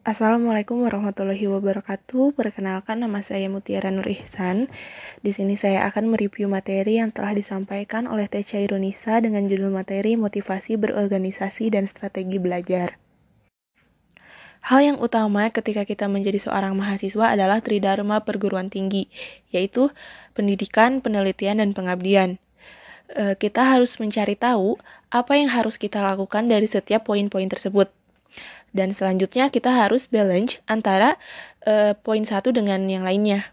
Assalamualaikum warahmatullahi wabarakatuh. Perkenalkan nama saya Mutiara Nur Ihsan. Di sini saya akan mereview materi yang telah disampaikan oleh Teh Cairunisa dengan judul materi Motivasi Berorganisasi dan Strategi Belajar. Hal yang utama ketika kita menjadi seorang mahasiswa adalah tridharma perguruan tinggi, yaitu pendidikan, penelitian, dan pengabdian. E, kita harus mencari tahu apa yang harus kita lakukan dari setiap poin-poin tersebut dan selanjutnya kita harus balance antara uh, poin satu dengan yang lainnya.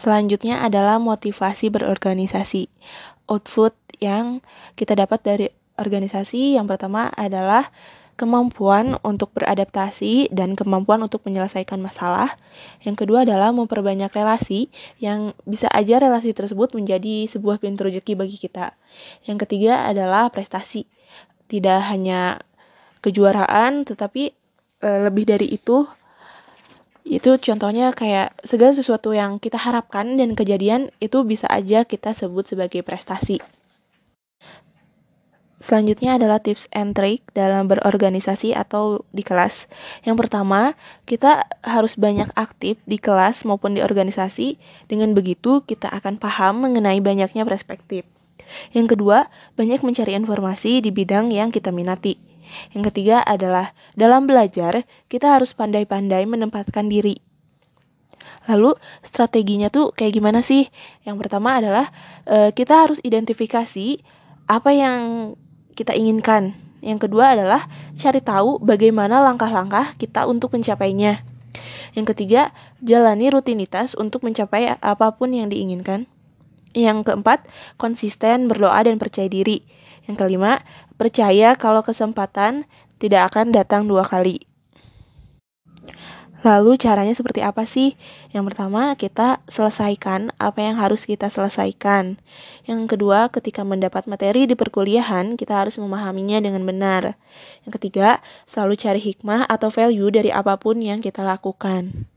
Selanjutnya adalah motivasi berorganisasi. Output yang kita dapat dari organisasi yang pertama adalah kemampuan untuk beradaptasi dan kemampuan untuk menyelesaikan masalah. Yang kedua adalah memperbanyak relasi yang bisa aja relasi tersebut menjadi sebuah pintu rezeki bagi kita. Yang ketiga adalah prestasi. Tidak hanya kejuaraan tetapi e, lebih dari itu itu contohnya kayak segala sesuatu yang kita harapkan dan kejadian itu bisa aja kita sebut sebagai prestasi. Selanjutnya adalah tips and trick dalam berorganisasi atau di kelas. Yang pertama, kita harus banyak aktif di kelas maupun di organisasi. Dengan begitu, kita akan paham mengenai banyaknya perspektif. Yang kedua, banyak mencari informasi di bidang yang kita minati. Yang ketiga adalah dalam belajar kita harus pandai-pandai menempatkan diri. Lalu strateginya tuh kayak gimana sih? Yang pertama adalah e, kita harus identifikasi apa yang kita inginkan. Yang kedua adalah cari tahu bagaimana langkah-langkah kita untuk mencapainya. Yang ketiga, jalani rutinitas untuk mencapai apa pun yang diinginkan. Yang keempat, konsisten berdoa dan percaya diri. Yang kelima, percaya kalau kesempatan tidak akan datang dua kali. Lalu caranya seperti apa sih? Yang pertama, kita selesaikan apa yang harus kita selesaikan. Yang kedua, ketika mendapat materi di perkuliahan, kita harus memahaminya dengan benar. Yang ketiga, selalu cari hikmah atau value dari apa pun yang kita lakukan.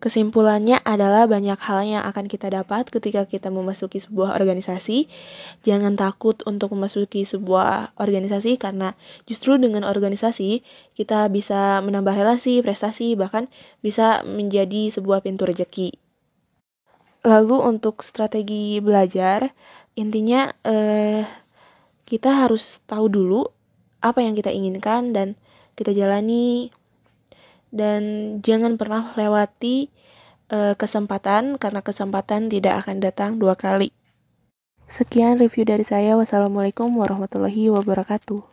Kesimpulannya adalah banyak hal yang akan kita dapat ketika kita memasuki sebuah organisasi. Jangan takut untuk memasuki sebuah organisasi karena justru dengan organisasi kita bisa menambah relasi, prestasi, bahkan bisa menjadi sebuah pintu rejeki. Lalu untuk strategi belajar, intinya eh, kita harus tahu dulu apa yang kita inginkan dan kita jalani dan jangan pernah lewati uh, kesempatan karena kesempatan tidak akan datang dua kali. Sekian review dari saya. Wassalamualaikum warahmatullahi wabarakatuh.